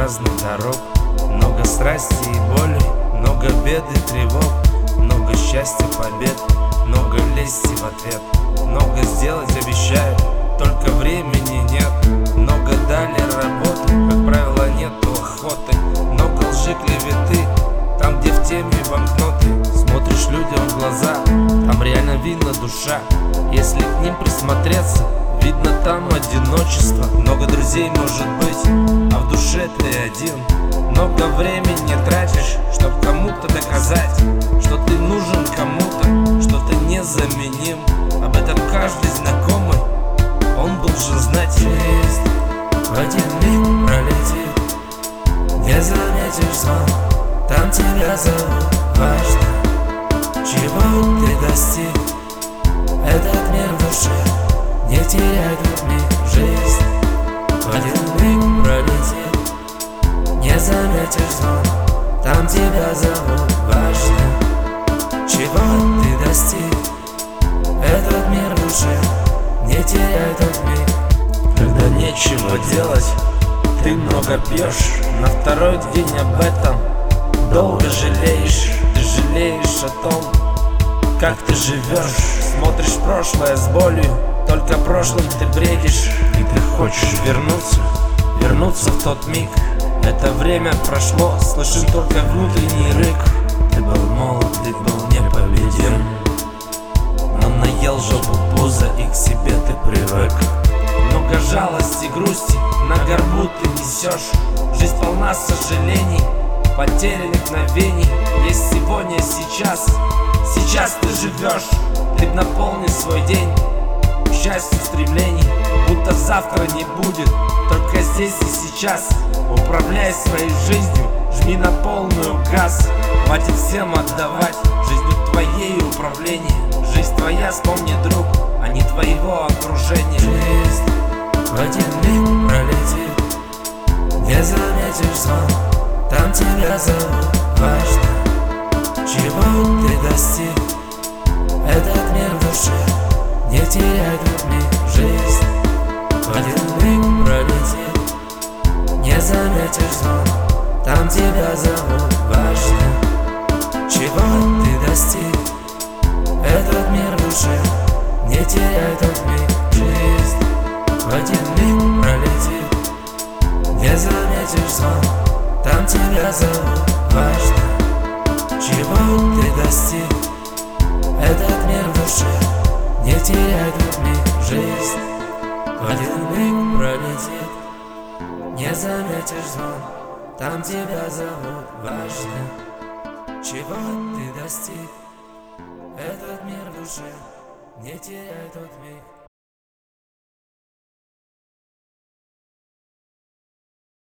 разных дорог. Много страсти и боли, много бед и тревог Много счастья, побед, много лести в ответ. Много сделать обещаю, только времени нет. Много дали работы, как правило нету охоты. Много лжи, клеветы, там где в теме банкноты. Смотришь людям в глаза, там реально видно душа. Если к ним присмотреться, видно там одиночество. Много друзей может быть, ты один. Много времени тратишь, чтоб кому-то доказать Что ты нужен кому-то, что ты незаменим. Об этом каждый знакомый, он должен знать. Жизнь в один миг пролетит. Не заметишь сон там тебя зовут. Важно, чего ты достиг тебя зовут Важно, чего ты достиг. Этот мир душе Не теряй тут миг Когда нечего делать ты много пьешь. На второй день об этом долго жалеешь. Ты жалеешь о том, как ты живешь. Смотришь прошлое с болью Только прошлым ты бредишь. И ты хочешь вернуться Вернуться в тот миг Это время прошло Слышен только внутренний рык. Ты был молод, ты был непобедим. Но наел жопу пуза И к себе ты привык. Много жалости, грусти На горбу ты несешь. Жизнь полна сожалений Потери мгновений. Есть сегодня, сейчас Сейчас ты живешь, ты наполни свой день Счастье, стремлений, будто завтра не будет здесь и сейчас. Управляй своей жизнью, жми на полную газ. Хватит всем отдавать, жизнью твоей управление. Жизнь твоя, вспомни, друг, а не твоего окружения. Жизнь в один миг пролетит Не заметишь сон там тебя зовут Важно, чего ты достиг. Этот мир в душе Не теряй миг Жизнь Заметишь звон Там тебя зовут Важно, чего ты достиг? Этот мир в Не теряй тут миг Жизнь в один миг пролетит. Не заметишь звон там тебя зовут Важно, чего ты достиг? Этот мир в Не теряй тут миг Жизнь в один миг пролетит заметишь звон Там тебя зовут Важно, чего ты достиг. Этот мир в душе Не теряй тут миг